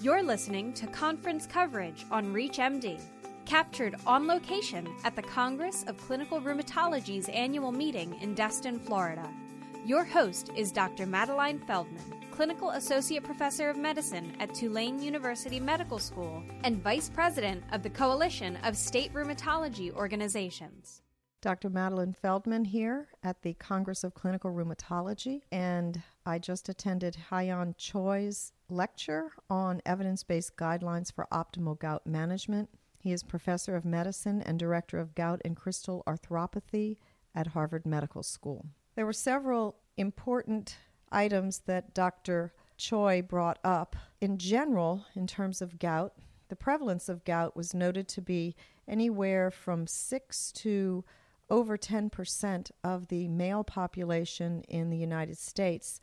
You're listening to conference coverage on ReachMD, captured on location at the Congress of Clinical Rheumatology's annual meeting in Destin, Florida. Your host is Dr. Madeline Feldman, Clinical Associate Professor of Medicine at Tulane University Medical School and Vice President of the Coalition of State Rheumatology Organizations. Dr. Madeline Feldman here at the Congress of Clinical Rheumatology, and I just attended Hyon Choi's lecture on evidence based guidelines for optimal gout management. He is professor of medicine and director of gout and crystal arthropathy at Harvard Medical School. There were several important items that Dr. Choi brought up. In general, in terms of gout, the prevalence of gout was noted to be anywhere from 6 to over 10% of the male population in the United States,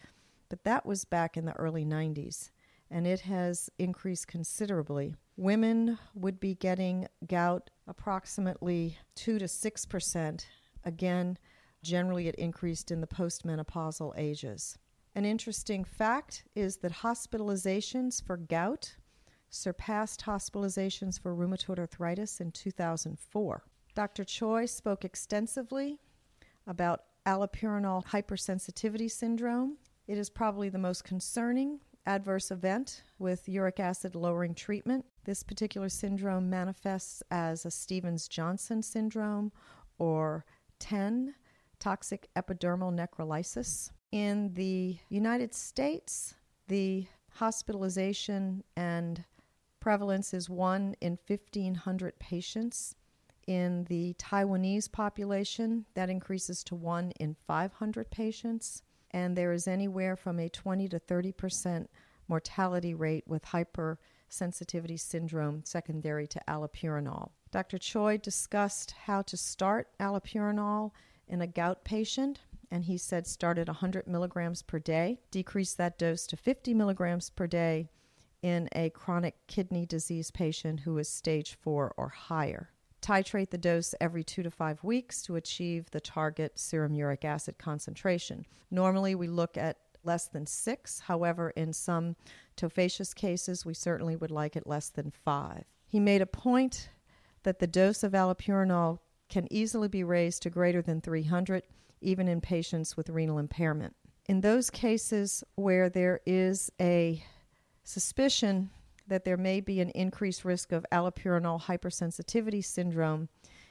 but that was back in the early 90s, and it has increased considerably. Women would be getting gout approximately 2 to 6%. Again, generally it increased in the postmenopausal ages. An interesting fact is that hospitalizations for gout surpassed hospitalizations for rheumatoid arthritis in 2004. Dr. Choi spoke extensively about allopurinol hypersensitivity syndrome. It is probably the most concerning adverse event with uric acid lowering treatment. This particular syndrome manifests as a Stevens Johnson syndrome or TEN, toxic epidermal necrolysis. In the United States, the hospitalization and prevalence is 1 in 1,500 patients. In the Taiwanese population, that increases to 1 in 500 patients, and there is anywhere from a 20 to 30 percent mortality rate with hypersensitivity syndrome secondary to allopurinol. Dr. Choi discussed how to start allopurinol in a gout patient, and he said start at 100 milligrams per day, decrease that dose to 50 milligrams per day in a chronic kidney disease patient who is stage 4 or higher titrate the dose every two to five weeks to achieve the target serum uric acid concentration. Normally, we look at less than six. However, in some tophaceous cases, we certainly would like it less than five. He made a point that the dose of allopurinol can easily be raised to greater than 300, even in patients with renal impairment. In those cases where there is a suspicion that there may be an increased risk of allopurinol hypersensitivity syndrome,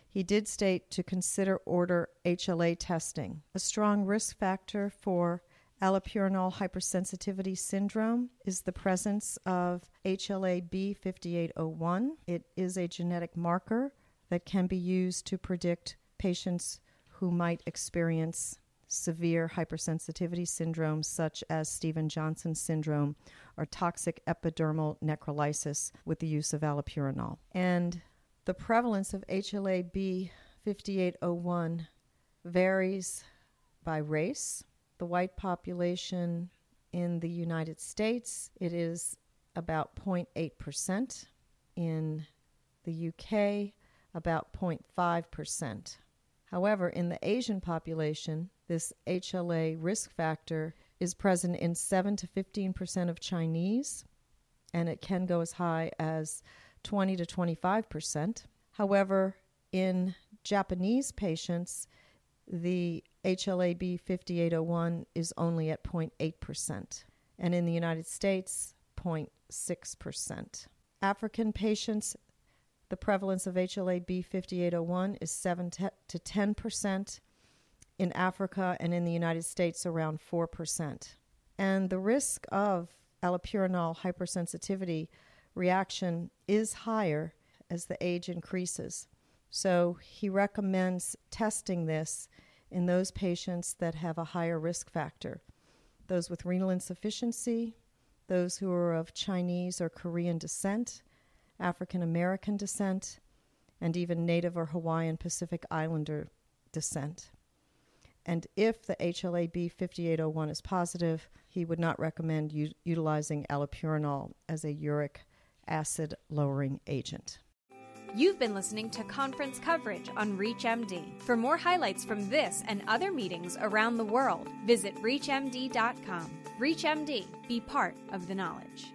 he did state to consider order HLA testing. A strong risk factor for allopurinol hypersensitivity syndrome is the presence of HLA B5801. It is a genetic marker that can be used to predict patients who might experience severe hypersensitivity syndromes such as Steven Johnson syndrome or toxic epidermal necrolysis with the use of allopurinol. And the prevalence of HLA B 5801 varies by race. The white population in the United States, it is about 0.8%. In the UK, about 0.5%. However, in the Asian population, this HLA risk factor is present in 7 to 15% of Chinese, and it can go as high as 20 to 25%. However, in Japanese patients, the HLA-B 5801 is only at 0.8%, and in the United States, 0.6%. African patients, the prevalence of HLA-B 5801 is 7 to 10%, in Africa and in the United States around 4%. And the risk of allopurinol hypersensitivity reaction is higher as the age increases. So he recommends testing this in those patients that have a higher risk factor those with renal insufficiency, those who are of Chinese or Korean descent, African American descent, and even Native or Hawaiian Pacific Islander descent. And if the HLA-B 5801 is positive, he would not recommend u- utilizing allopurinol as a uric acid lowering agent. You've been listening to conference coverage on ReachMD. For more highlights from this and other meetings around the world, visit ReachMD.com. ReachMD, be part of the knowledge.